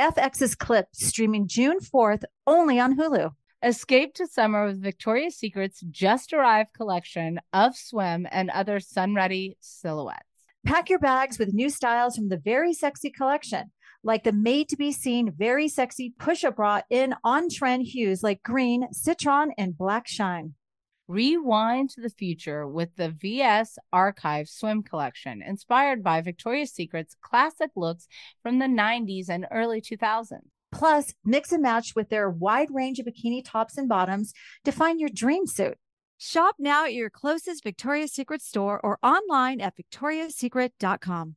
FX's Clipped streaming June 4th only on Hulu. Escape to summer with Victoria's Secret's just arrived collection of swim and other sun ready silhouettes. Pack your bags with new styles from the Very Sexy collection, like the made to be seen Very Sexy push up bra in on trend hues like green, citron, and black shine. Rewind to the future with the VS Archive swim collection, inspired by Victoria's Secret's classic looks from the 90s and early 2000s. Plus, mix and match with their wide range of bikini tops and bottoms to find your dream suit. Shop now at your closest Victoria's Secret store or online at victoriassecret.com.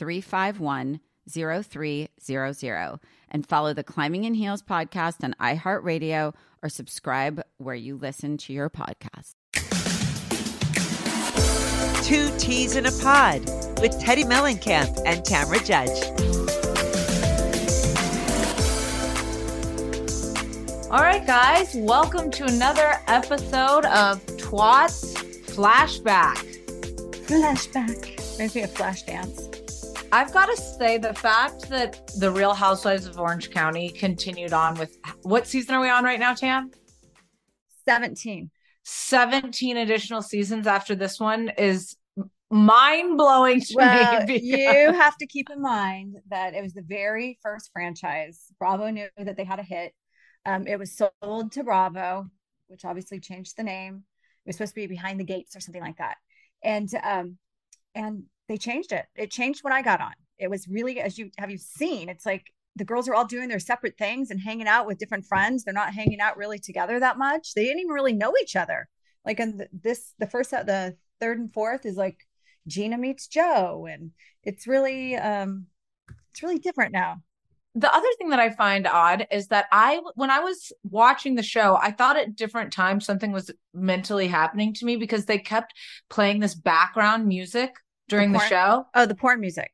351 0300 and follow the Climbing in Heels podcast on iHeartRadio or subscribe where you listen to your podcast. Two Ts in a Pod with Teddi Mellencamp and Tamra Judge. All right, guys, welcome to another episode of TWOTS Flashback. Flashback. Makes me a flash dance. I've got to say the fact that the Real Housewives of Orange County continued on with what season are we on right now, Tam? 17. 17 additional seasons after this one is mind blowing to well, me. You have to keep in mind that it was the very first franchise. Bravo knew that they had a hit. Um, it was sold to Bravo, which obviously changed the name. It was supposed to be Behind the Gates or something like that. And um, and they changed it. It changed when I got on. It was really, as you have you seen, it's like the girls are all doing their separate things and hanging out with different friends. They're not hanging out really together that much. They didn't even really know each other. Like in this, the first, the third and fourth is like Jeana meets Jo, and it's really, um, it's really different now. The other thing that I find odd is that I, when I was watching the show, I thought at different times something was mentally happening to me because they kept playing this background music during the, the show. Oh, the porn music.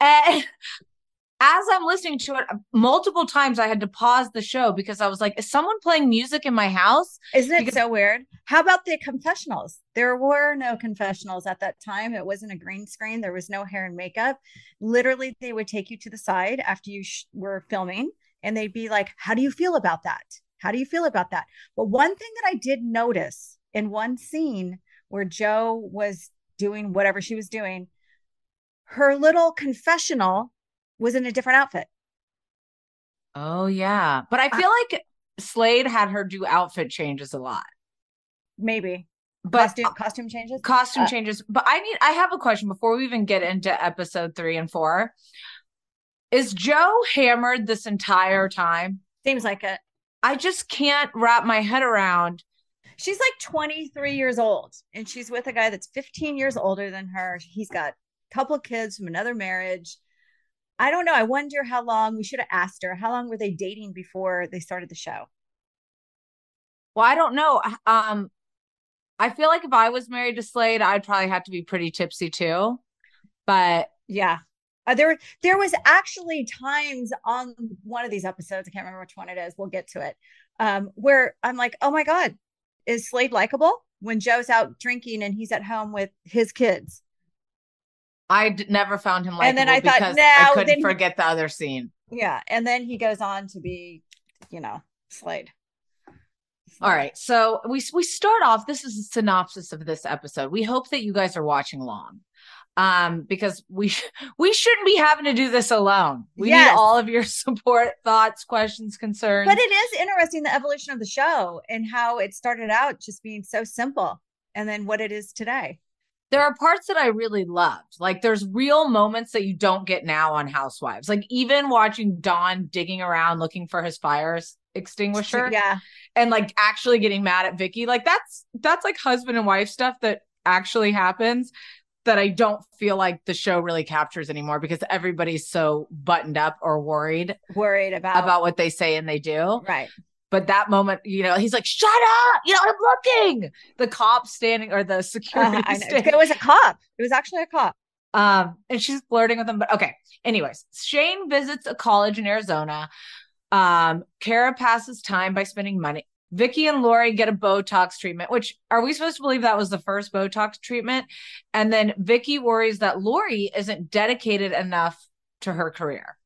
And as I'm listening to it, multiple times I had to pause the show because I was like, is someone playing music in my house? Isn't it because- so weird? How about the confessionals? There were no confessionals at that time. It wasn't a green screen. There was no hair and makeup. Literally, they would take you to the side after you sh- were filming and they'd be like, How do you feel about that? How do you feel about that? But one thing that I did notice in one scene where Jo was doing whatever she was doing, her little confessional was in a different outfit. Oh yeah. But I feel I, like Slade had her do outfit changes a lot. Maybe. But costume, costume changes? Costume uh, changes. But I need I have a question before we even get into episode 3 and 4. Is Jo hammered this entire time? Seems like it. I just can't wrap my head around she's like 23 years old and she's with a guy that's 15 years older than her. He's got a couple of kids from another marriage. I don't know. I wonder how long we should have asked her. How long were they dating before they started the show? Well, I don't know. Um, I feel like if I was married to Slade, I'd probably have to be pretty tipsy too. But Yeah. Uh, there, there was actually times on one of these episodes. I can't remember which one it is. We'll get to it. Um, where I'm like, oh my god, is Slade likable when Jo's out drinking and he's at home with his kids? I d- never found him likable And then I thought, no, I then couldn't he- forget the other scene. Yeah, and then he goes on to be, you know, Slade. All right. So we we start off. This is a synopsis of this episode. We hope that you guys are watching along, um, because we sh- we shouldn't be having to do this alone. We Yes. need all of your support, thoughts, questions, concerns. But it is interesting the evolution of the show and how it started out just being so simple, and then what it is today. there are parts that I really loved. Like there's real moments that you don't get now on Housewives. Like even watching Don digging around looking for his fire extinguisher. Yeah, and like actually getting mad at Vicki. Like that's that's like husband and wife stuff that actually happens that I don't feel like the show really captures anymore because everybody's so buttoned up or worried worried about about what they say and they do. right. But that moment, you know, he's like, "Shut up! You know, I'm looking." The cop standing or the security Uh. It was a cop. It was actually a cop. Um, and she's flirting with him. But okay. Anyways, Shane visits a college in Arizona. Um, Kara passes time by spending money. Vicki and Lauri get a Botox treatment, which are we supposed to believe that was the first Botox treatment? And then Vicki worries that Lauri isn't dedicated enough to her career.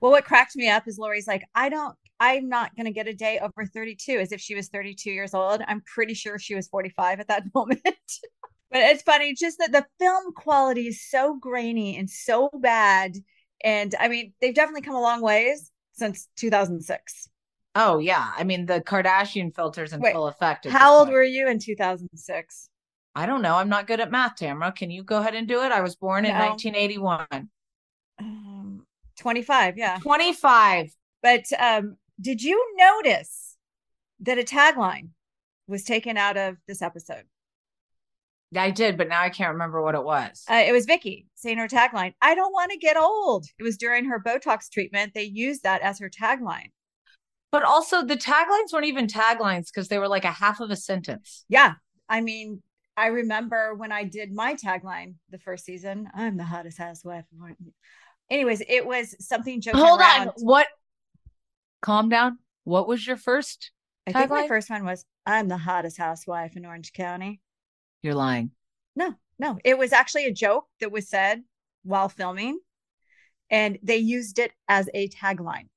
Well, what cracked me up is Lauri's like, I don't, I'm not going to get a day over 32 as if she was 32 years old. I'm pretty sure she was 45 at that moment. but it's funny just that the film quality is so grainy and so bad. And I mean, they've definitely come a long ways since 2006. Oh yeah, I mean the Kardashian filters in Wait, full effect. How old point. were you in 2006? I don't know. I'm not good at math, Tamra. Can you go ahead and do it? I was born in 1981. Um, 25. Yeah. 25. But um, did you notice that a tagline was taken out of this episode? I did, but now I can't remember what it was. Uh, it was Vicki saying her tagline, I don't want to get old. It was during her Botox treatment. They used that as her tagline. But also, the taglines weren't even taglines because they were like a half of a sentence. Yeah. I mean, I remember when I did my tagline the first season, I'm the hottest housewife. Anyways, it was something joking Hold around. on. What? Calm down. What was your first? I think my first one was, I'm the hottest housewife in Orange County. You're lying. No, no. It was actually a joke that was said while filming, and they used it as a tagline.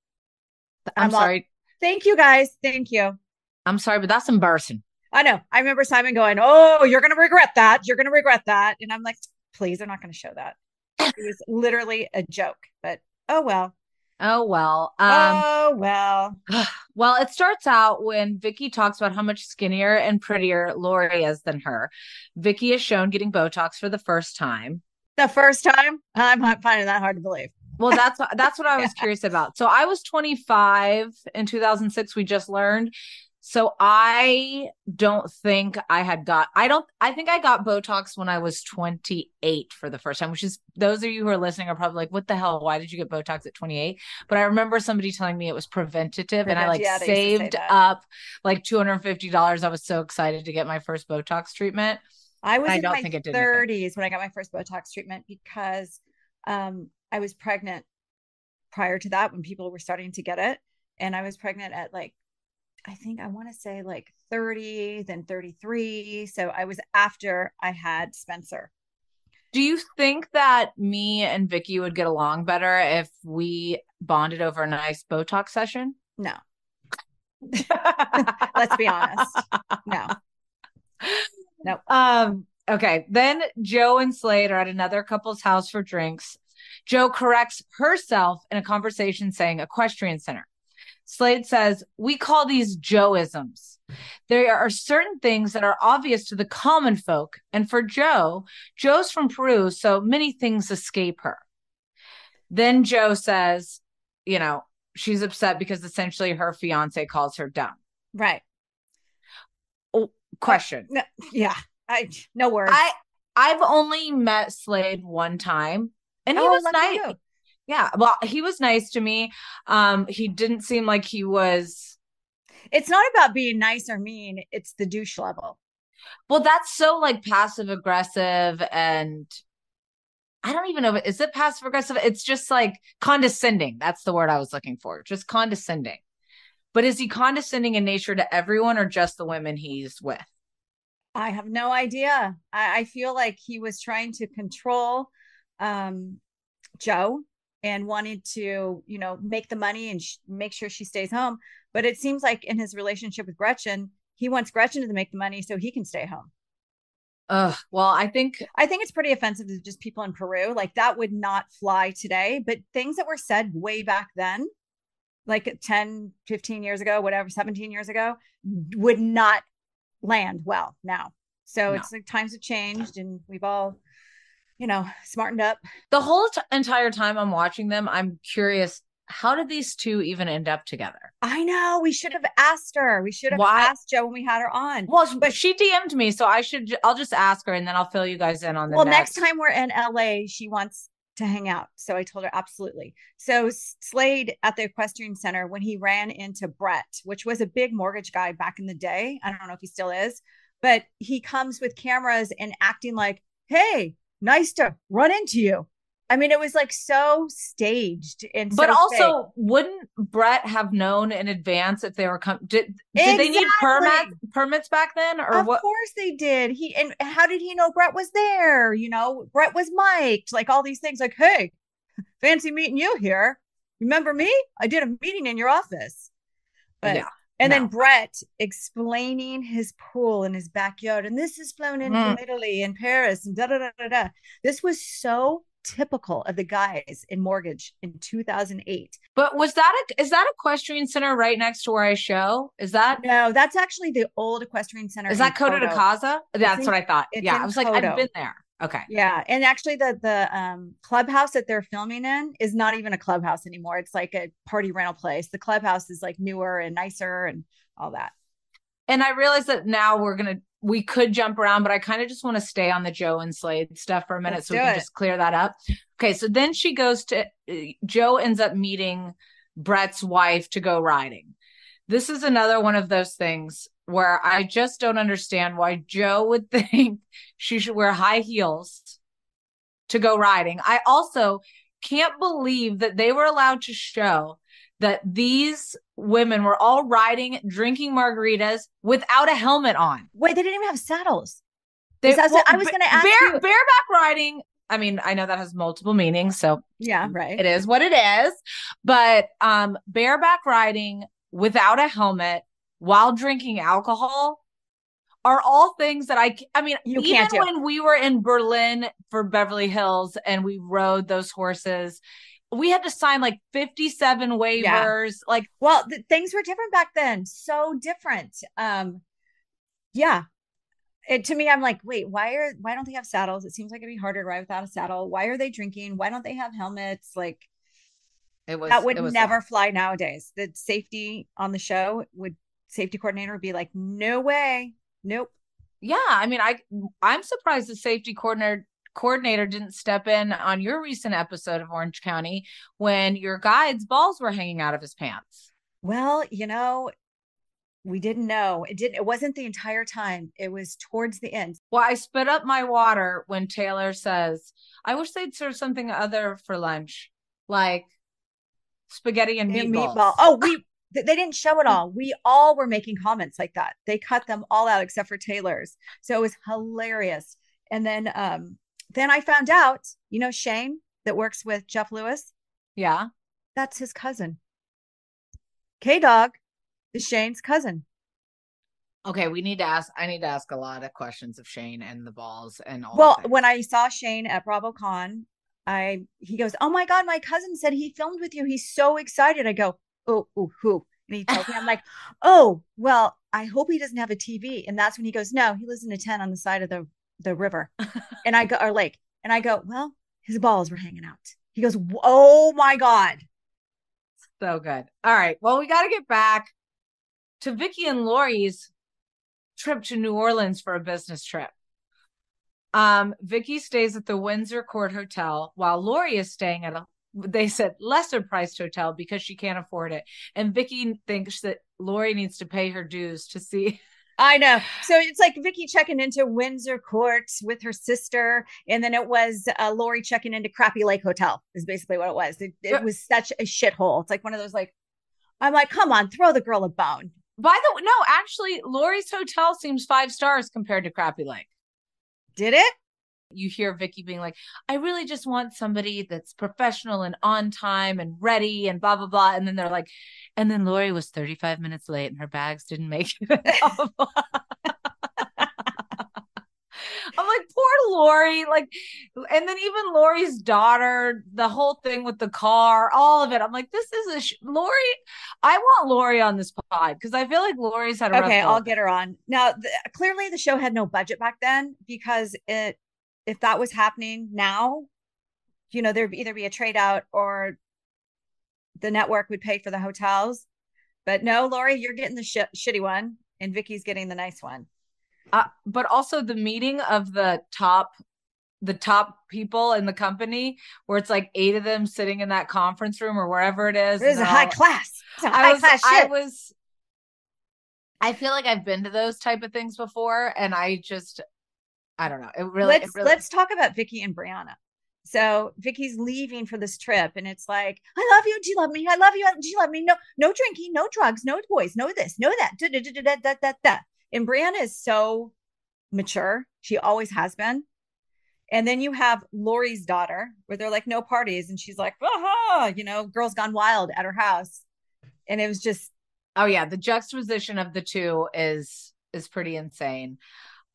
I'm, I'm sorry. Thank you guys. Thank you. I'm sorry, but that's embarrassing. I know. I remember Simon going, Oh, you're going to regret that. You're going to regret that. And I'm like, Please, they're not going to show that. It was literally a joke, but oh well. Oh well. Um, oh well. well, it starts out when Vicki talks about how much skinnier and prettier Lauri is than her. Vicki is shown getting Botox for the first time. The first time, I'm not finding that hard to believe. Well, that's that's what I was curious about. So I was 25 in 2006. We just learned. So I don't think I had got. I don't. I think I got Botox when I was 28 for the first time. Which is those of you who are listening are probably like, "What the hell? Why did you get Botox at 28?" But I remember somebody telling me it was preventative, and I like yeah, they used to say saved up like 250 dollars. I was so excited to get my first Botox treatment. I was I in my think it did 30s when I got my first Botox treatment because um, I was pregnant prior to that when people were starting to get it. And I was pregnant at like, I think I want to say like 30, then 33. So I was after I had Spencer. Do you think that me and Vicki would get along better if we bonded over a nice Botox session? No, let's be honest. No. No. Um, okay. Then Jo and Slade are at another couple's house for drinks. Jo corrects herself in a conversation saying equestrian center. Slade says, We call these Joisms. There are certain things that are obvious to the common folk. And for Jo, Jo's from Peru, so many things escape her. Then Jo says, You know, she's upset because essentially her fiance calls her dumb. Right. Oh, Question. No, yeah. I no words. I I've only met Slade one time, and he Oh, was nice. you. Yeah, well, he was nice to me. Um, he didn't seem like he was. It's not about being nice or mean, it's the douche level. Well, that's so like passive aggressive and I don't even know. Is it passive aggressive? It's just like condescending. That's the word I was looking for. Just condescending. But is he condescending in nature to everyone or just the women he's with? I have no idea. I, I feel like he was trying to control um, Jo and wanted to, you know, make the money and sh- make sure she stays home. But it seems like in his relationship with Gretchen, he wants Gretchen to make the money so he can stay home. Uh, well, I think I think it's pretty offensive to just people in Peru. Like that would not fly today, but things that were said way back then, like 10, 15 years ago, whatever, 17 years ago, would not land well now. So no. it's like times have changed and we've all, you know, smartened up. The whole t- entire time I'm watching them, I'm curious how did these two even end up together? I know. We should have asked her. We should have Why? asked Jo when we had her on. Well, but she DM'd me, so I should. I'll just ask her, and then I'll fill you guys in on the. Well, next, next time we're in LA, she wants to hang out. So I told her absolutely. So Slade at the Equestrian Center when he ran into Brett, which was a big mortgage guy back in the day. I don't know if he still is, but he comes with cameras and acting like, "Hey, nice to run into you." I mean, it was like so staged and but so also, fake. wouldn't Brett have known in advance if they were coming? Did did they need permits permits back then, or of what? Of course they did. He and how did he know Brett was there? You know, Brett was mic'd, like all these things. Like, hey, fancy meeting you here. Remember me? I did a meeting in your office. But yeah. And no. then Brett explaining his pool in his backyard, and this is flown in mm. from Italy and Paris, and da da da da da. This was so typical of the guys in mortgage in 2008. But was that a is that equestrian center right next to where I show? Is that no? That's actually the old equestrian center. Is that Coto de Caza? That's what I thought. Yeah, I was like, I've been there. Okay. Yeah, and actually, the the um, clubhouse that they're filming in is not even a clubhouse anymore. It's like a party rental place. The clubhouse is like newer and nicer and all that. And I realize that now we're gonna we could jump around, but I kind of just want to stay on the Jo and Slade stuff for a minute Let's so we can it. just clear that up. Okay, so then she goes to Jo ends up meeting Brett's wife to go riding. This is another one of those things where I just don't understand why Jo would think she should wear high heels to go riding. I also can't believe that they were allowed to show that these women were all riding, drinking margaritas without a helmet on. Wait, they didn't even have saddles. They, well, I was going to ask bare, you. bareback riding. I mean, I know that has multiple meanings, so yeah, right. It is what it is. But um, bareback riding without a helmet while drinking alcohol are all things that I I mean you even when we were in Berlin for Beverly Hills and we rode those horses we had to sign like 57 waivers yeah. like well th- things were different back then so different um yeah. It, to me i'm like wait why are why don't they have saddles? It seems like it'd be harder to ride without a saddle. Why are they drinking? Why don't they have helmets? Like it was that would never fly nowadays. The safety on the show would safety coordinator would be like no way nope yeah i mean i i'm surprised the safety coordinator coordinator didn't step in on your recent episode of Orange County when your guide's balls were hanging out of his pants. Well, you know, we didn't know. It didn't it wasn't the entire time. It was towards the end. Well, I spit up my water when Taylor says, I wish they'd serve something other for lunch, like spaghetti and, and meatballs. meatball. Oh, we they didn't show it all. We all were making comments like that. They cut them all out except for Taylor's. So it was hilarious. And then um then I found out, you know, Shane that works with Jeff Lewis. Yeah. That's his cousin. K Dog is Shane's cousin. Okay, we need to ask. I need to ask a lot of questions of Shane and the balls and all. Well, when I saw Shane at BravoCon, I he goes, "Oh my god, my cousin said he filmed with you. He's so excited." I go, "Oh, oh who?" And he tells me, "I'm like, oh, well, I hope he doesn't have a TV." And that's when he goes, "No, he lives in a tent on the side of the the river and I go, or lake. And I go, well, his balls were hanging out. He goes, oh my God. So good. All right. Well, we got to get back to Vicki and Lauri's trip to New Orleans for a business trip. Um, Vicki stays at the Windsor Court Hotel while Lauri is staying at a they said lesser priced hotel because she can't afford it. And Vicki thinks that Lauri needs to pay her dues to see I know. So it's like Vicki checking into Windsor Court with her sister, and then it was uh, Lauri checking into Crappie Lake Hotel. Is basically what it was. It, it was such a shithole. It's like one of those like, I'm like, come on, throw the girl a bone. By the way, no, actually, Lauri's hotel seems five stars compared to Crappie Lake. Did it? You hear Vicki being like, I really just want somebody that's professional and on time and ready and blah, blah, blah. And then they're like, and then Lauri was 35 minutes late and her bags didn't make it. I'm like, poor Lauri. Like, and then even Lauri's daughter, the whole thing with the car, all of it. I'm like, this is a sh- Lauri. I want Lauri on this pod because I feel like Lauri's had a okay. I'll get her on now. The, clearly, the show had no budget back then because it, if that was happening now, you know, there'd either be a trade out or the network would pay for the hotels. But no, Lauri, you're getting the sh- shitty one, and Vicki's getting the nice one. Uh, but also the meeting of the top the top people in the company where it's like eight of them sitting in that conference room or wherever it is. It is a high all, class. A I high was, class I was I feel like I've been to those type of things before and I just I don't know. It really let's it really, let's talk about Vicki and Briana. So Vicki's leaving for this trip, and it's like, I love you. Do you love me? I love you. Do you love me? No, no drinking, no drugs, no boys, no this, no that. Da, da, da, da, da, da, da. And Briana is so mature. She always has been. And then you have Lauri's daughter, where they're like, no parties. And she's like, aha, you know, girls gone wild at her house. And it was just Oh yeah, the juxtaposition of the two is is pretty insane.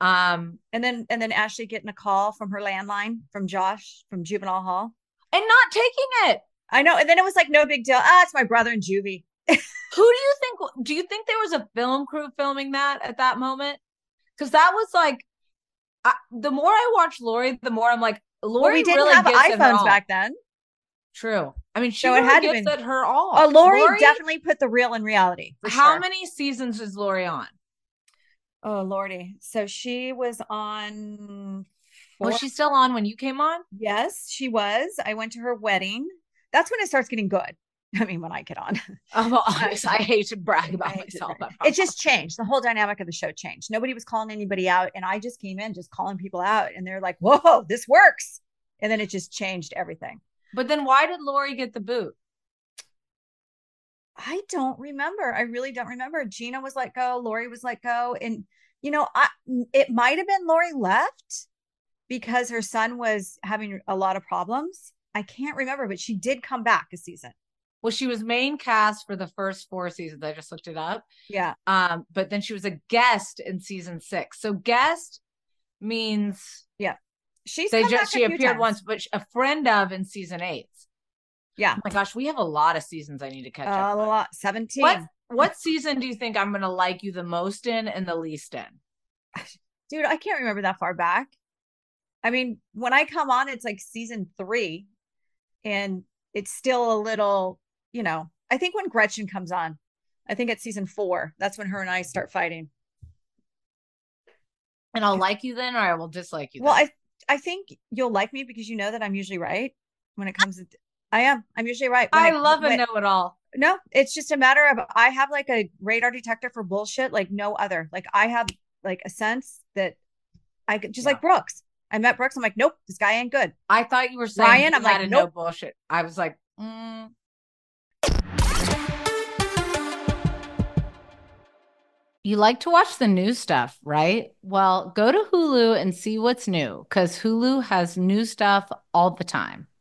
Um and then and then Ashley getting a call from her landline from Josh from juvenile hall. and not taking it. I know. And then it was like no big deal. Ah, it's my brother in juvie. Who do you think do you think there was a film crew filming that at that moment? Cuz that was like I, the more I watch Lauri, the more I'm like Lauri Well, we didn't really have gives it her iPhones back then. True. I mean, she So it really had to gives been- it her all. Oh, Lauri, definitely put the real in reality. How sure. many seasons is Lauri on? Oh lordy. So she was on. Was four- she still on when you came on? Yes, she was. I went to her wedding. That's when it starts getting good. I mean, when I get on, Oh, well, I, I hate to brag about I hate to myself. It just changed. The whole dynamic of the show changed. Nobody was calling anybody out, and I just came in just calling people out, and they're like, "Whoa, this works!" And then it just changed everything. But then why did Lauri get the boot? I don't remember. I really don't remember. Jeana was let go. Lauri was let go. And, you know, I it might have been Lauri left because her son was having a lot of problems. I can't remember, but she did come back a season. Well, she was main cast for the first four seasons. I just looked it up. Yeah. Um, but then she was a guest in season six. So guest means yeah. She's they just she appeared times. once, but a friend of in season eight. Yeah. Oh my gosh, we have a lot of seasons I need to catch A up. A lot. 17. What what season do you think I'm gonna like you the most in and the least in? Dude, I can't remember that far back. I mean, when I come on, it's like season three, and it's still a little, you know, I think when Gretchen comes on, I think it's season four. That's when her and I start fighting. And I'll like you then, or I will dislike you. Well, then? I I think you'll like me because you know that I'm usually right when it comes to I am. I'm usually right. When I it- love a know it all. No, it's just a matter of I have like a radar detector for bullshit like no other. Like I have like a sense that I could just Yeah. like Brooks. I met Brooks. I'm like, nope, this guy ain't good. I thought you were saying Ryan, I'm like, a no bullshit. I was like, mm. You like to watch the new stuff, right? Well, go to Hulu and see what's new because Hulu has new stuff all the time.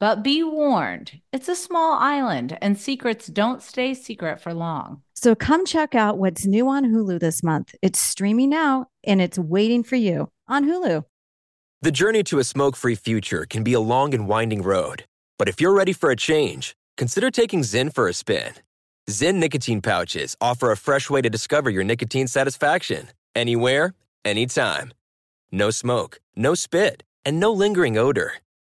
But be warned, it's a small island and secrets don't stay secret for long. So come check out what's new on Hulu this month. It's streaming now and it's waiting for you on Hulu. The journey to a smoke free future can be a long and winding road. But if you're ready for a change, consider taking Zyn for a spin. Zyn nicotine pouches offer a fresh way to discover your nicotine satisfaction anywhere, anytime. No smoke, no spit, and no lingering odor.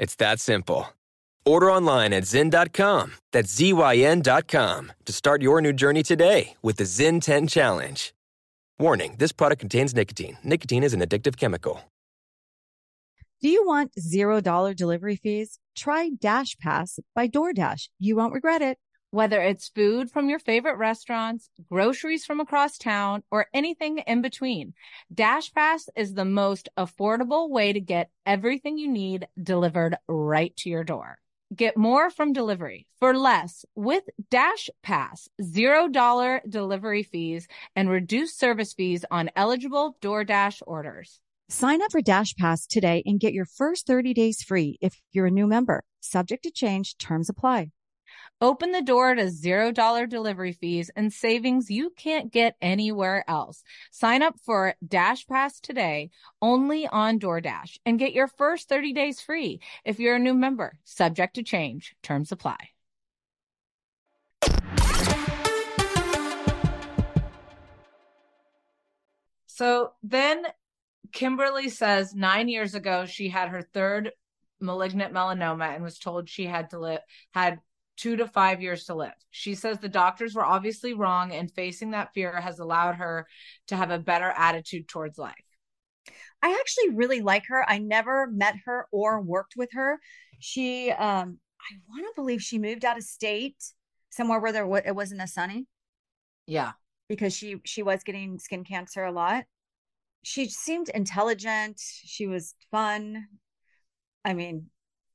It's that simple. Order online at Zyn.com. That's Z-Y-N.com to start your new journey today with the Zyn 10 Challenge. Warning, this product contains nicotine. Nicotine is an addictive chemical. Do you want $0 delivery fees? Try Dash Pass by DoorDash. You won't regret it. Whether it's food from your favorite restaurants, groceries from across town, or anything in between, DashPass is the most affordable way to get everything you need delivered right to your door. Get more from delivery for less with Dash Pass, $0 delivery fees and reduced service fees on eligible DoorDash orders. Sign up for Dash Pass today and get your first 30 days free if you're a new member. Subject to change, terms apply. Open the door to $0 delivery fees and savings you can't get anywhere else. Sign up for Dash Pass today only on DoorDash and get your first 30 days free if you're a new member. Subject to change. Terms apply. So then Kimberly says nine years ago she had her third malignant melanoma and was told she had to live had two to five years to live. She says the doctors were obviously wrong, and facing that fear has allowed her to have a better attitude towards life. I actually really like her. I never met her or worked with her. She, um, I want to believe she moved out of state somewhere where there w- it wasn't as sunny. Yeah, because she she was getting skin cancer a lot. She seemed intelligent. She was fun. I mean,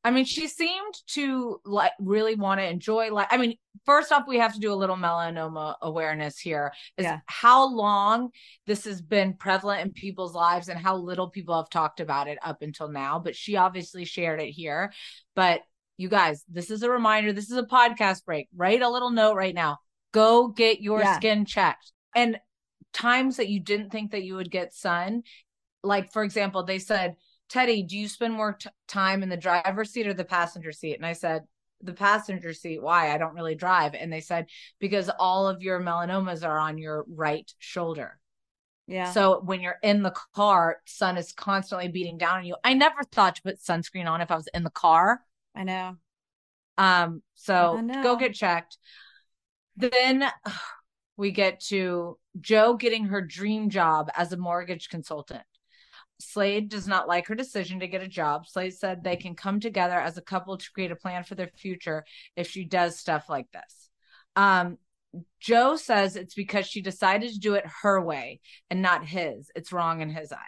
I mean, she seemed to like really want to enjoy life. I mean, first off, we have to do a little melanoma awareness here is Yeah. how long this has been prevalent in people's lives and how little people have talked about it up until now. But she obviously shared it here. But you guys, this is a reminder. This is a podcast break. Write a little note right now. Go get your Yeah. skin checked. And times that you didn't think that you would get sun, like for example, they said, Teddi, do you spend more t- time in the driver's seat or the passenger seat? And I said, the passenger seat. Why? I don't really drive. And they said, because all of your melanomas are on your right shoulder. yeah. So when you're in the car, sun is constantly beating down on you. I never thought to put sunscreen on if I was in the car. I know. Um, so know. go get checked. Then we get to Jo getting her dream job as a mortgage consultant. Slade does not like her decision to get a job. Slade said they can come together as a couple to create a plan for their future if she does stuff like this. Um, Jo says it's because she decided to do it her way and not his. It's wrong in his eyes.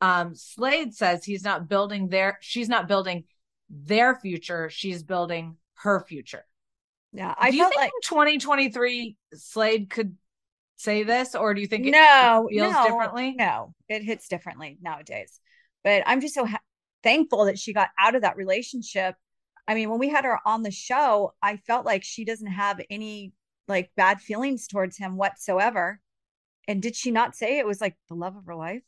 Um, Slade says he's not building their, she's not building their future. She's building her future. Yeah. I do you think like in 2023 Slade could say this, or do you think it, no, it feels no, differently? No, it hits differently nowadays. But I'm just so ha- thankful that she got out of that relationship. I mean, when we had her on the show, I felt like she doesn't have any like bad feelings towards him whatsoever. And did she not say it was like the love of her life?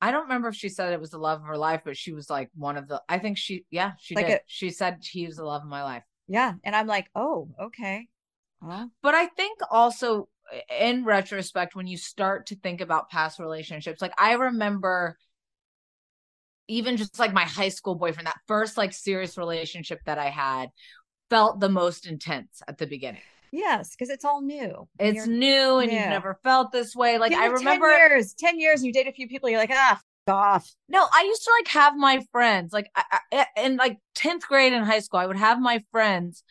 I don't remember if she said it was the love of her life, but she was like one of the. I think she, yeah, she Like did. a- she said he was the love of my life. Yeah. And I'm like, oh, okay. Well, But I think also in retrospect, when you start to think about past relationships, like I remember even just like my high school boyfriend, that first like serious relationship that I had felt the most intense at the beginning. yes, because it's all new. It's new and new. you've never felt this way. Like I remember 10 years, 10 years, you date a few people, you're like, ah, off. No, I used to like have my friends like I, I, in like 10th grade in high school, I would have my friends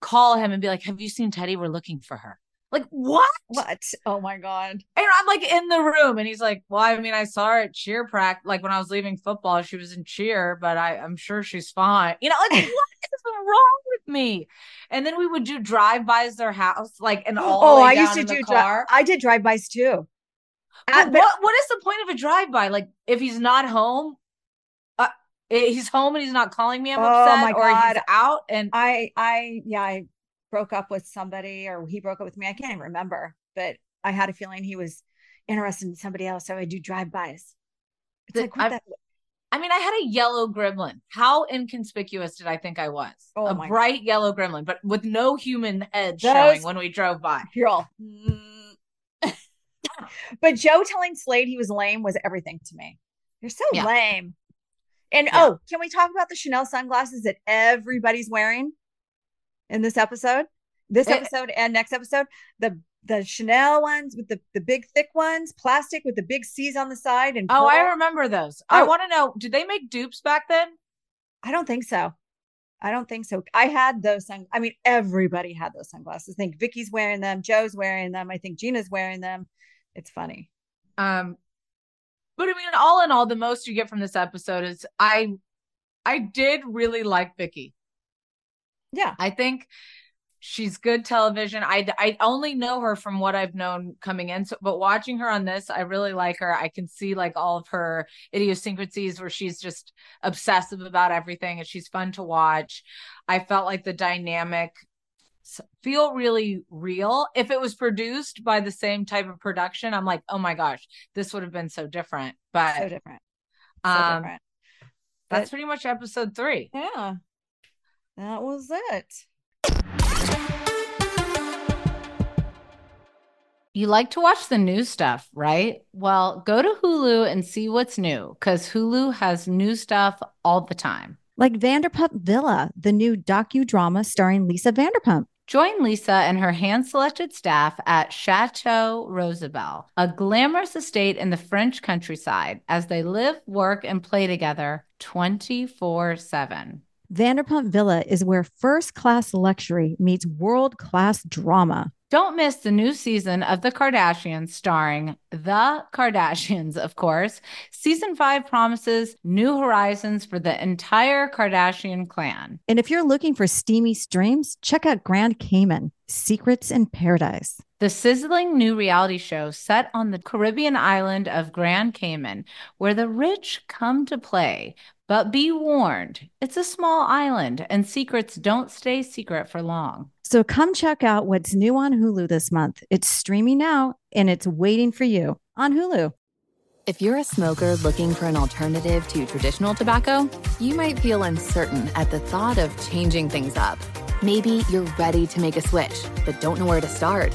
call him and be like, Have you seen Teddi? We're looking for her. Like, what? What? Oh my God. And I'm like in the room, and he's like, Well, I mean, I saw her at cheer practice. Like when I was leaving football, she was in cheer, but I, I'm sure she's fine. You know, like, what is wrong with me? And then we would do drive-bys their house, like, and all Oh, I used to do. car. Dri- I did drive-bys too. But Uh, but- what what is the point of a drive-by? Like if he's not home, uh, he's home and he's not calling me. I'm Oh, upset, or he's out. And I, I, yeah, I broke up with somebody, or he broke up with me. I can't even remember, but I had a feeling he was interested in somebody else. So I do drive-bys. It's The- like what I've- I mean, I had a yellow gremlin. How inconspicuous did I think I was? Oh, a bright yellow gremlin, but with no human head Those- showing when we drove by. you're all. "Mm." but Jo telling Slade he was lame was everything to me. You're so Yeah. lame. And Yeah. oh, can we talk about the Chanel sunglasses that everybody's wearing in this episode? This Eh. episode and next episode, the the Chanel ones with the the big thick ones, plastic with the big C's on the side, and Oh, I remember those. I Oh. want to know, did they make dupes back then? I don't think so. I don't think so. I had those sun. I mean, everybody had those sunglasses. I think Vicki's wearing them. Jo's wearing them. I think Jeana's wearing them. It's funny. Um, but I mean, all in all, the most you get from this episode is I, I did really like Vicki. Yeah. I think she's good television. I I only know her from what I've known coming in, so, but watching her on this, I really like her. I can see like all of her idiosyncrasies where she's just obsessive about everything, and she's fun to watch. I felt like the dynamic feel really real. If it was produced by the same type of production, I'm like, oh my gosh, this would have been so different. But So different. So um, different. that's But- pretty much episode three. Yeah. That was it. You like to watch the new stuff, right? Well, go to Hulu and see what's new because Hulu has new stuff all the time. Like Vanderpump Villa, the new docudrama starring Lisa Vanderpump. Join Lisa and her hand selected staff at Chateau Rosabelle, a glamorous estate in the French countryside, as they live, work, and play together 24 7. Vanderpump Villa is where first class luxury meets world class drama. Don't miss the new season of The Kardashians starring The Kardashians, of course. Season 5 promises new horizons for the entire Kardashian clan. And if you're looking for steamy streams, check out Grand Cayman Secrets in Paradise. The sizzling new reality show set on the Caribbean island of Grand Cayman, where the rich come to play. But be warned, it's a small island and secrets don't stay secret for long. So come check out what's new on Hulu this month. It's streaming now and it's waiting for you on Hulu. If you're a smoker looking for an alternative to traditional tobacco, you might feel uncertain at the thought of changing things up. Maybe you're ready to make a switch, but don't know where to start.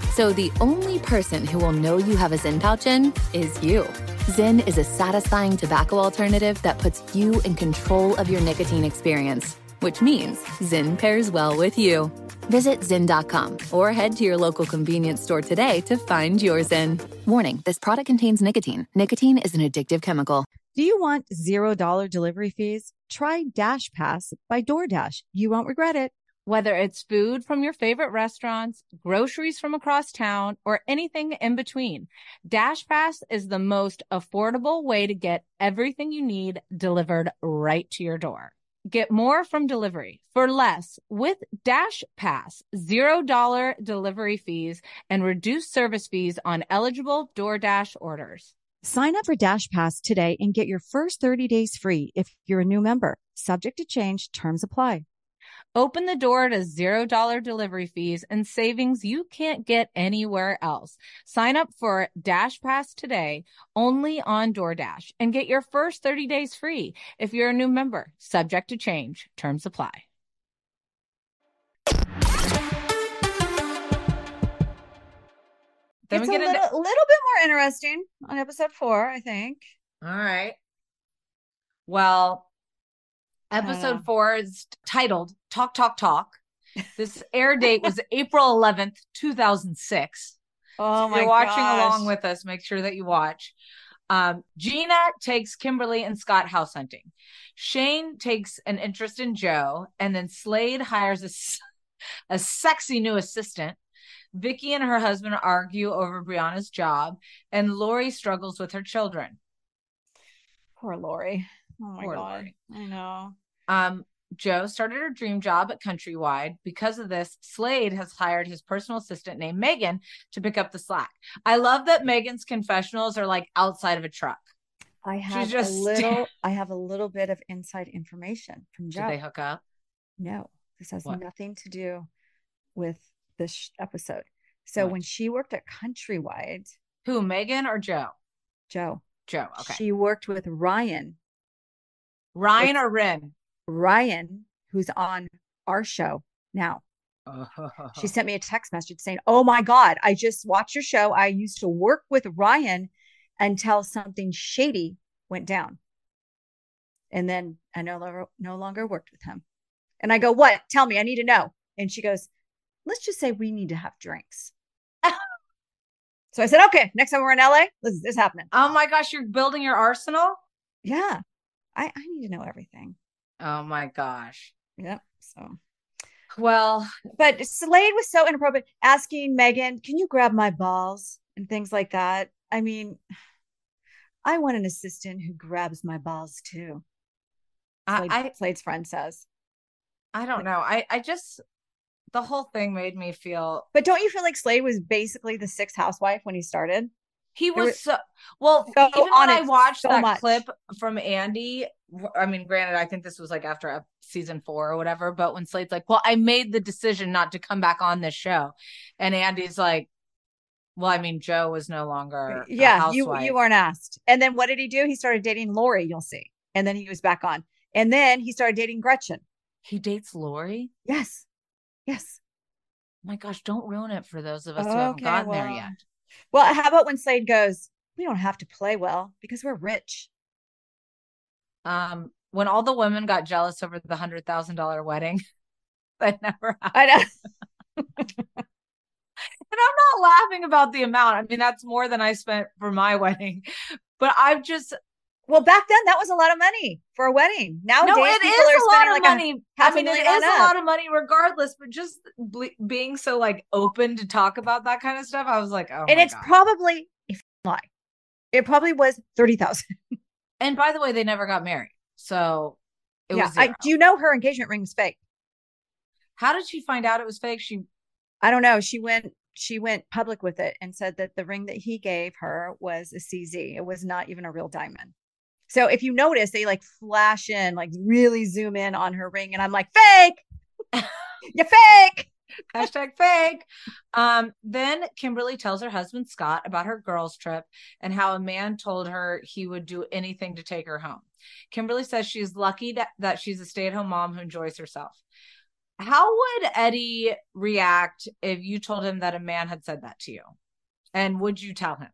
So the only person who will know you have a Zyn pouch in is you. Zyn is a satisfying tobacco alternative that puts you in control of your nicotine experience, which means Zyn pairs well with you. Visit Zyn.com or head to your local convenience store today to find your Zyn. Warning this product contains nicotine. Nicotine is an addictive chemical. Do you want $0 delivery fees? Try Dash Pass by DoorDash. You won't regret it. Whether it's food from your favorite restaurants, groceries from across town, or anything in between, DashPass is the most affordable way to get everything you need delivered right to your door. Get more from delivery for less with Dash Pass, $0 delivery fees and reduced service fees on eligible DoorDash orders. Sign up for Dash Pass today and get your first 30 days free if you're a new member. Subject to change, terms apply. Open the door to $0 delivery fees and savings you can't get anywhere else. Sign up for Dash Pass today only on DoorDash and get your first 30 days free if you're a new member. Subject to change. Terms apply. Then it's a little, into- little bit more interesting on episode four, I think. All right. Well, episode uh, four is titled Talk, Talk, Talk. This air date was April 11th, 2006. Oh, so my You're watching gosh. along with us. Make sure that you watch. Um, Jeana takes Kimberly and Scott house hunting. Shane takes an interest in Jo, and then Slade hires a, a sexy new assistant. Vicki and her husband argue over Briana's job, and Lauri struggles with her children. Poor Lauri. Oh my Poor god. Lauri. I know. Um, Jo started her dream job at Countrywide. Because of this, Slade has hired his personal assistant named Megan to pick up the slack. I love that Megan's confessionals are like outside of a truck. I have She's just... a little I have a little bit of inside information from Jo. Did they hook up? No. This has what? nothing to do with this episode. So what? when she worked at Countrywide, who, Megan or Jo? Jo. Jo. Okay. She worked with Ryan. Ryan or Rin? Ryan, who's on our show now. she sent me a text message saying, Oh my God, I just watched your show. I used to work with Ryan until something shady went down. And then I no longer no longer worked with him. And I go, What? Tell me, I need to know. And she goes, Let's just say we need to have drinks. so I said, Okay, next time we're in LA, this is this happening. Oh my gosh, you're building your arsenal? Yeah. I, I need to know everything. Oh my gosh. Yep. So well, but Slade was so inappropriate asking Megan, can you grab my balls and things like that. I mean, I want an assistant who grabs my balls too. Slade, I, Slade's friend says. I don't know. I, I just the whole thing made me feel But don't you feel like Slade was basically the sixth housewife when he started? He was, so well. So even when I watched so that much. clip from Andy, I mean, granted, I think this was like after season four or whatever. But when Slade's like, "Well, I made the decision not to come back on this show," and Andy's like, "Well, I mean, Jo was no longer yeah, you you weren't asked." And then what did he do? He started dating Lauri. You'll see, and then he was back on, and then he started dating Gretchen. He dates Lauri. Yes, yes. Oh my gosh, don't ruin it for those of us okay, who haven't gotten well, there yet. Well, how about when Slade goes, we don't have to play well because we're rich. Um, when all the women got jealous over the hundred thousand dollar wedding, that never happened. I know. and I'm not laughing about the amount. I mean, that's more than I spent for my wedding. But I've just well, back then that was a lot of money for a wedding. Nowadays, no, it is a lot of like money. I mean, it is a lot of money regardless. But just ble- being so like open to talk about that kind of stuff, I was like, oh, and it's God. probably a lie. It probably was thirty thousand. and by the way, they never got married, so yeah. I, do you know her engagement ring was fake? How did she find out it was fake? She, I don't know. She went she went public with it and said that the ring that he gave her was a CZ. It was not even a real diamond. So if you notice, they like flash in, like really zoom in on her ring, and I'm like, fake, you fake. Hashtag fake. Um, then Kimberly tells her husband Scott about her girls' trip and how a man told her he would do anything to take her home. Kimberly says she's lucky that, that she's a stay at home mom who enjoys herself. How would Eddie react if you told him that a man had said that to you? And would you tell him?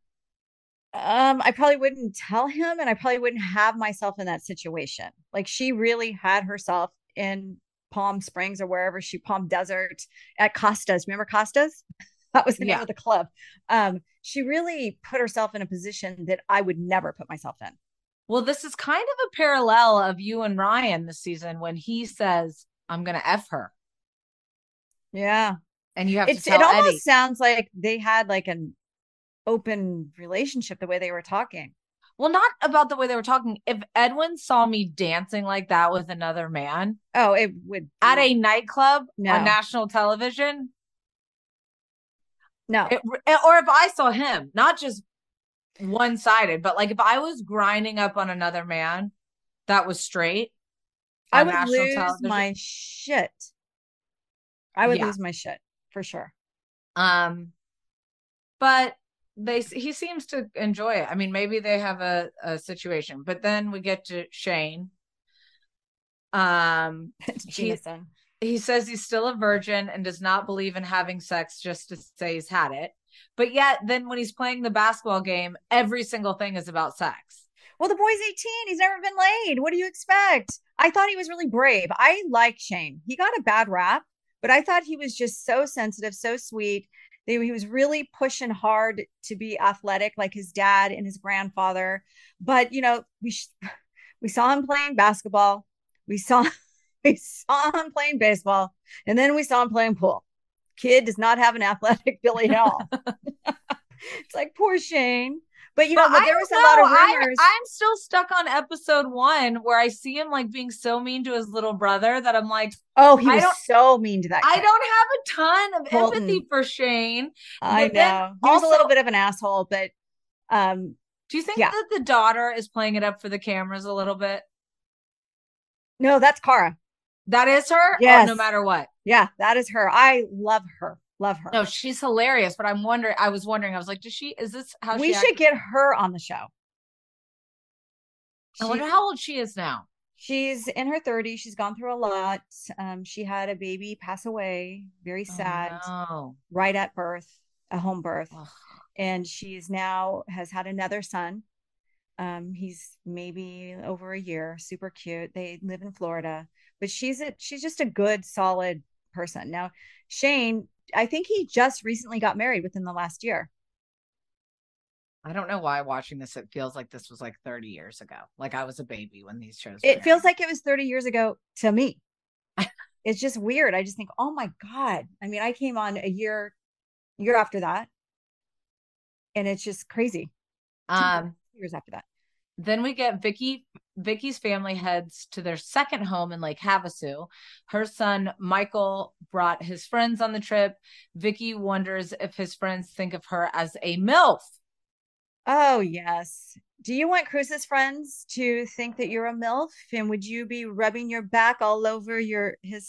Um, I probably wouldn't tell him and I probably wouldn't have myself in that situation. Like she really had herself in Palm Springs or wherever she Palm Desert at Costa's. Remember Costa's? That was the yeah. name of the club. Um, she really put herself in a position that I would never put myself in. Well, this is kind of a parallel of you and Ryan this season when he says, I'm gonna F her. Yeah. And you have it's, to It almost Eddie. sounds like they had like an open relationship the way they were talking. Well, not about the way they were talking. If Edwin saw me dancing like that with another man, oh, it would at a nightclub no. on national television. No, it, or if I saw him, not just one sided, but like if I was grinding up on another man that was straight, I would lose television, my shit. I would Yeah. lose my shit for sure. Um, but they he seems to enjoy it. I mean, maybe they have a, a situation, but then we get to Shane. Um, he, he says he's still a virgin and does not believe in having sex just to say he's had it. But yet, then when he's playing the basketball game, every single thing is about sex. Well, the boy's 18. He's never been laid. What do you expect? I thought he was really brave. I like Shane. He got a bad rap, but I thought he was just so sensitive, so sweet. They, he was really pushing hard to be athletic like his dad and his grandfather. But, you know, we sh- we saw him playing basketball. We saw we saw him playing baseball, and then we saw him playing pool. Kid does not have an athletic Billy at all. it's like poor Shane. But you know, but there was a lot of know. I'm- rumors. I'm, still stuck on episode one where I see him like being so mean to his little brother that I'm like, oh, he was so mean to that. I don't have a ton of empathy for Shane. I but then know. He was a little bit of an asshole, but um, Do you think Yeah. that the daughter is playing it up for the cameras a little bit? no, that's Kara. That is her? Oh, no matter what. Yeah, that is her. I love her. Love her. No, she's hilarious. But I'm wondering, I was wondering, I was like, does she, is this how we she should get her on the show. I wonder She- how old she is now. she's in her 30s. She's gone through a lot. Um, she had a baby pass away, very sad, Oh, right at birth, a home birth. no. Ugh. and she's now has had another son. Um, he's maybe over a year, super cute. They live in Florida, but she's a she's just a good, solid person. Now, Shane, I think he just recently got married within the last year. I don't know why watching this, it feels like this was like 30 years ago. Like I was a baby when these shows It feels like it was 30 years ago to me. it's just weird. I just think, oh my God. I mean, I came on a year year after that. And it's just crazy. Um, years after that. Then we get Vicki. Vicki's family heads to their second home in Lake Havasu. Her son Michael brought his friends on the trip. Vicki wonders if his friends think of her as a MILF. Oh, yes. Do you want Cruz's friends to think that you're a MILF? And would you be rubbing your back all over your his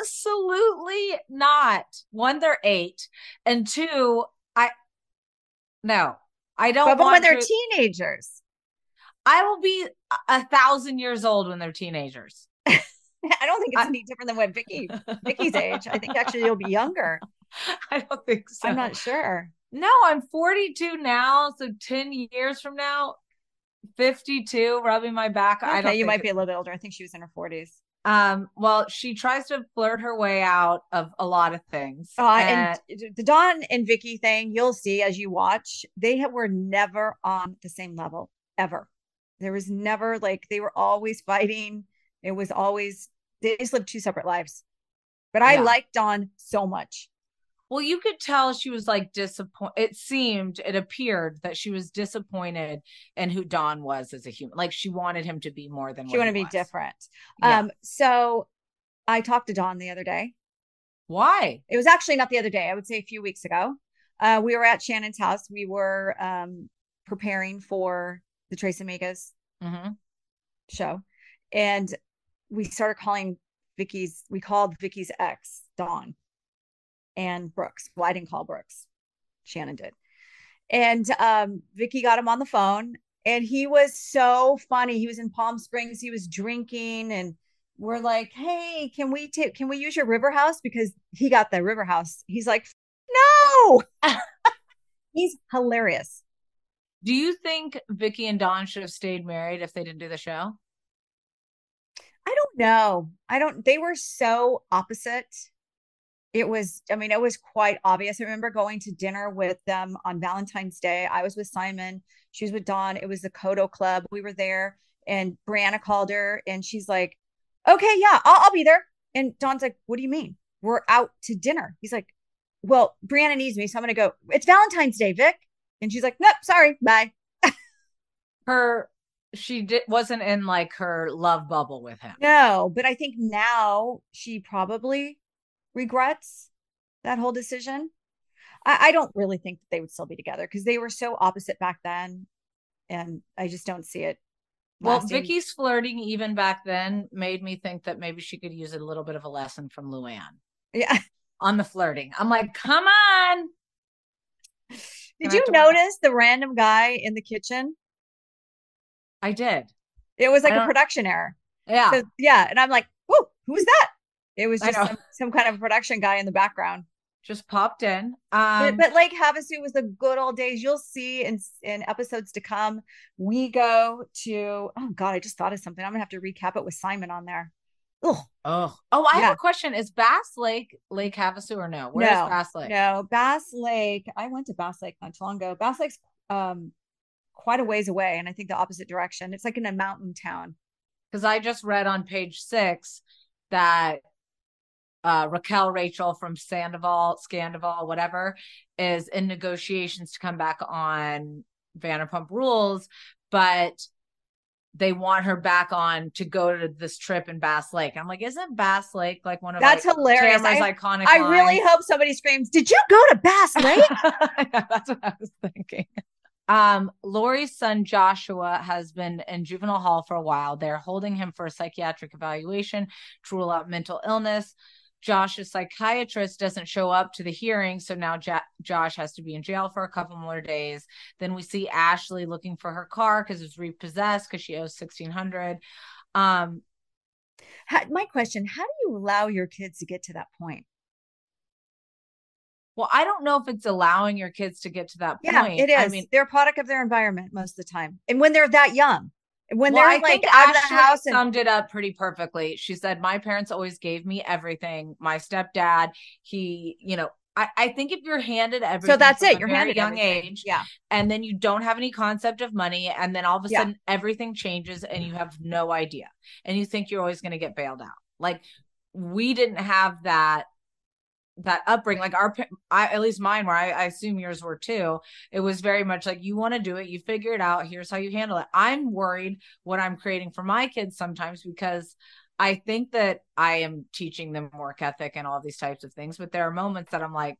Absolutely not. One, they're eight. And two, I no, I don't but, but when they're to- teenagers? I will be a- thousand years old when they're teenagers. I don't think it's I- any different than what Vicki Vicki's age. I think actually you'll be younger. I don't think so. I'm not sure. No, I'm 42 now, so 10 years from now, 52, rubbing my back. I Okay, don't you might it- be a little bit older. I think she was in her 40s. Um, well, she tries to flirt her way out of a lot of things. Uh, and the Don and Vicki thing, you'll see as you watch, they were never on the same level ever. There was never like they were always fighting. It was always they just lived two separate lives. But I Yeah. liked Dawn so much. well, you could tell she was like disappointed. It seemed, it appeared that she was disappointed in who Don was as a human. Like she wanted him to be more than She wanted to be was. different. Yeah. Um, so I talked to Dawn the other day. Why? It was actually not the other day, I would say a few weeks ago. Uh, we were at Shannon's house. We were um preparing for the Tres Amigas hmm show and we started calling Vicki's we called Vicki's ex Dawn and Brooks. Well, I didn't call Brooks. Shannon did. And um Vicki got him on the phone and he was so funny. He was in Palm Springs, he was drinking and we're like, "Hey, can we take can we use your river house because he got the river house." He's like, "No." He's hilarious. Do you think Vicki and Don should have stayed married if they didn't do the show? I don't know. I don't, they were so opposite. It was, I mean, it was quite obvious. I remember going to dinner with them on Valentine's Day. I was with Simon, she was with Don. It was the Coto Club. We were there, and Briana called her, and she's like, Okay, yeah, I'll, I'll be there. And Don's like, What do you mean? We're out to dinner. He's like, Well, Briana needs me, so I'm going to go. It's Valentine's Day, Vic. And she's like, Nope, sorry, bye. Her, she did, wasn't in like her love bubble with him. No, but I think now she probably regrets that whole decision. I, I don't really think that they would still be together because they were so opposite back then. And I just don't see it. Well, lasting. Vicki's flirting even back then made me think that maybe she could use a little bit of a lesson from Luann. Yeah. on the flirting. I'm like, come on. Did you have to work on- notice the random guy in the kitchen? I did. It was like a production error. Yeah. So, yeah. And I'm like, whoa, who's that? It was just some, some kind of production guy in the background. just popped in. But, Um but Lake Havasu was the good old days. You'll see in in episodes to come. We go to oh god, I just thought of something. I'm gonna have to recap it with Simon on there. Oh oh oh I Yeah. have a question. Is Bass Lake Lake Havasu or no? Where's No, Bass Lake? no, Bass Lake. I went to Bass Lake not too long ago. Bass Lake's um quite a ways away, and I think the opposite direction. It's like in a mountain town. Because I just read on page six that uh, Raquel Rachel from Sandoval, Scandival, whatever, is in negotiations to come back on Vanderpump Rules, but they want her back on to go to this trip in Bass Lake. I'm like, isn't Bass Lake like one of That's like, hilarious. Tamra's I- iconic? I really hope somebody screams, "Did you go to Bass Lake?" Yeah, That's what I was thinking. Um, Lauri's son Joshua has been in juvenile hall for a while. They're holding him for a psychiatric evaluation to rule out mental illness. Josh's psychiatrist doesn't show up to the hearing, so now ja- Josh has to be in jail for a couple more days. Then we see Ashley looking for her car because it's repossessed because she owes sixteen hundred. Um, How- my question: How do you allow your kids to get to that point? well, I don't know if it's allowing your kids to get to that point. Yeah, it is. I mean, they're a product of their environment most of the time, and when they're that young, when well, they're I like think out of the Ashley house and summed it up pretty perfectly. She said, "My parents always gave me everything. My stepdad, he, you know, I, I think if you're handed everything, so that's it. You're handed young everything. age, Yeah. and then you don't have any concept of money, and then all of a Yeah. sudden everything changes, and you have no idea, and you think you're always going to get bailed out. Like we didn't have that." That upbringing like our i at least mine where I, I assume yours were too it was very much like you want to do it you figure it out here's how you handle it i'm worried what i'm creating for my kids sometimes because i think that i am teaching them work ethic and all these types of things but there are moments that i'm like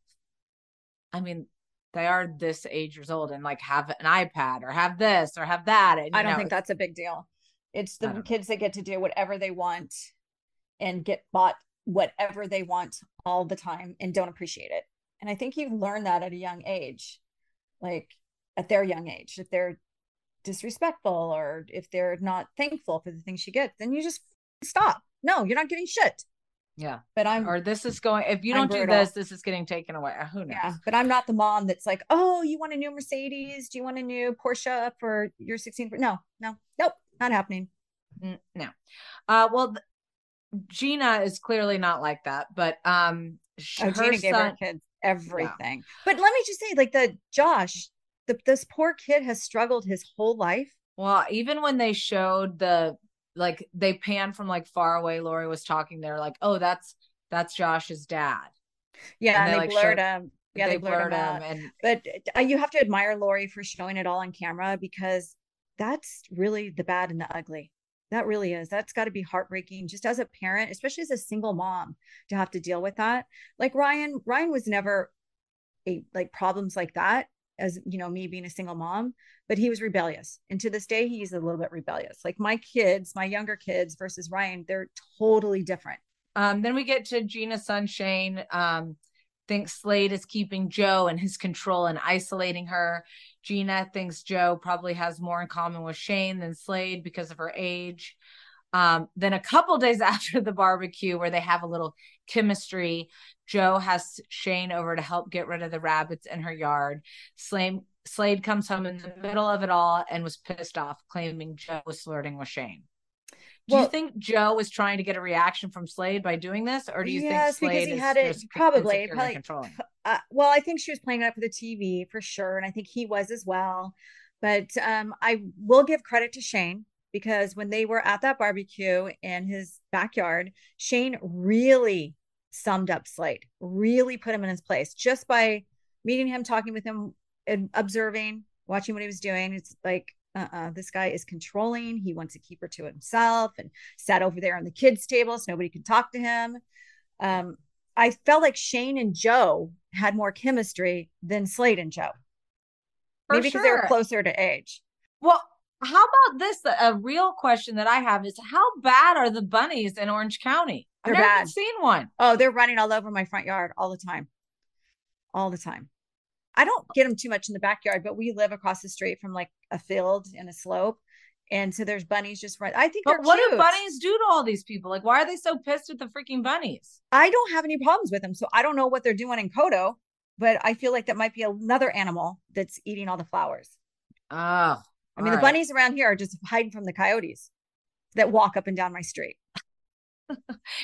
i mean they are this age years old and like have an ipad or have this or have that and, I don't know, think that's a big deal. It's the don't know. kids that get to do whatever they want and get bought whatever they want all the time and don't appreciate it. And I think you learn that at a young age, like at their young age. If they're disrespectful or if they're not thankful for the things you get, then you just stop. No, you're not getting shit. yeah But I'm or this is going if you I'm don't do this this is getting taken away who knows Yeah, but I'm not the mom that's like, oh, you want a new Mercedes? Do you want a new Porsche for your 16? No, no, nope, not happening. No uh well jeana is clearly not like that but um Oh, Jeana gave her kids everything. But let me just say, like the Josh, the, this poor kid has struggled his whole life. well even when they showed the like they pan from like far away lauri was talking they're like oh that's that's josh's dad Yeah, And and they, they, like, blurred showed- him. Yeah, they, blurred, him. out. and But uh, you have to admire Lauri for showing it all on camera because that's really the bad and the ugly. That really is. That's got to be heartbreaking just as a parent, especially as a single mom to have to deal with that. Like Ryan, Ryan was never a like problems like that as you know me being a single mom, but he was rebellious. And to this day he's a little bit rebellious. Like my kids, my younger kids versus Ryan, they're totally different. Um, then we get to Jeana's son Shane. Um, thinks Slade is keeping Jo in his control and isolating her. Jeana thinks Jo probably has more in common with Shane than Slade because of her age. Um, then a couple days after the barbecue, where they have a little chemistry, Jo has Shane over to help get rid of the rabbits in her yard. Slade Slade comes home in the middle of it all and was pissed off, claiming Jo was flirting with Shane. Do you think Jo was trying to get a reaction from Slade by doing this, or do you Yes, think because Slade he is had it- probably- probably- controlling? Uh, well, I think she was playing it up for the TV for sure, and I think he was as well. But um, I will give credit to Shane because when they were at that barbecue in his backyard, Shane really summed up Slade, really put him in his place just by meeting him, talking with him, and observing, watching what he was doing. It's like, uh-uh, this guy is controlling. He wants to keep her to himself and sat over there on the kids' table so nobody could talk to him. Um, I felt like Shane and Jo had more chemistry than Slade and Jo. For Maybe because they were closer to age. Well, how about this? A real question that I have is how bad are the bunnies in Orange County? They're I've never seen one. Oh, they're running all over my front yard all the time. All the time. I don't get them too much in the backyard, but we live across the street from like a field and a slope. And so there's bunnies just right. I think But what cute. do bunnies do to all these people? Like, why are they so pissed at the freaking bunnies? I don't have any problems with them. So I don't know what they're doing in Coto, but I feel like that might be another animal that's eating all the flowers. Oh, I mean, the bunnies around here are just hiding from the coyotes that walk up and down my street.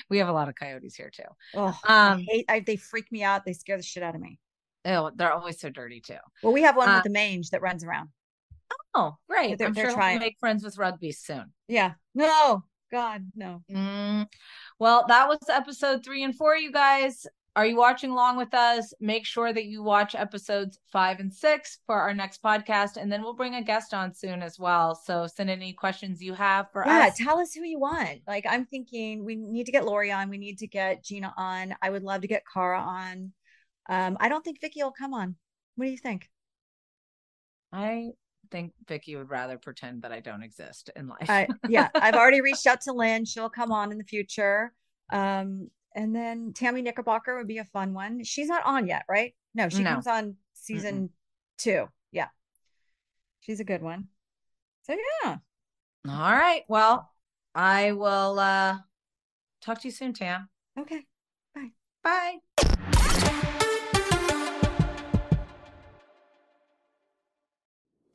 We have a lot of coyotes here too. Oh, I Um, hate, I, they freak me out. They scare the shit out of me. oh, they're always so dirty too. Well, we have one Uh, with a mange that runs around. Oh, great! They're- I'm they're sure trying- we'll make friends with rugby soon. Yeah. No, God, no. Mm. Well, that was episode three and four, you guys. Are you watching along with us? Make sure that you watch episodes five and six for our next podcast, and then we'll bring a guest on soon as well. So send any questions you have for Yeah, us. Yeah, tell us who you want. Like, I'm thinking we need to get Lauri on. We need to get Jeana on. I would love to get Kara on. Um, I don't think Vicki will come on. What do you think? I think Vicki would rather pretend that I don't exist in life. I yeah, I've already reached out to Lynne. She'll come on in the future. Um, and then Tammy Knickerbocker would be a fun one. She's not on yet, right? No, she No. comes on season two. Yeah. She's a good one. So yeah. All right. Well, I will uh talk to you soon, Tam. Okay. Bye. Bye.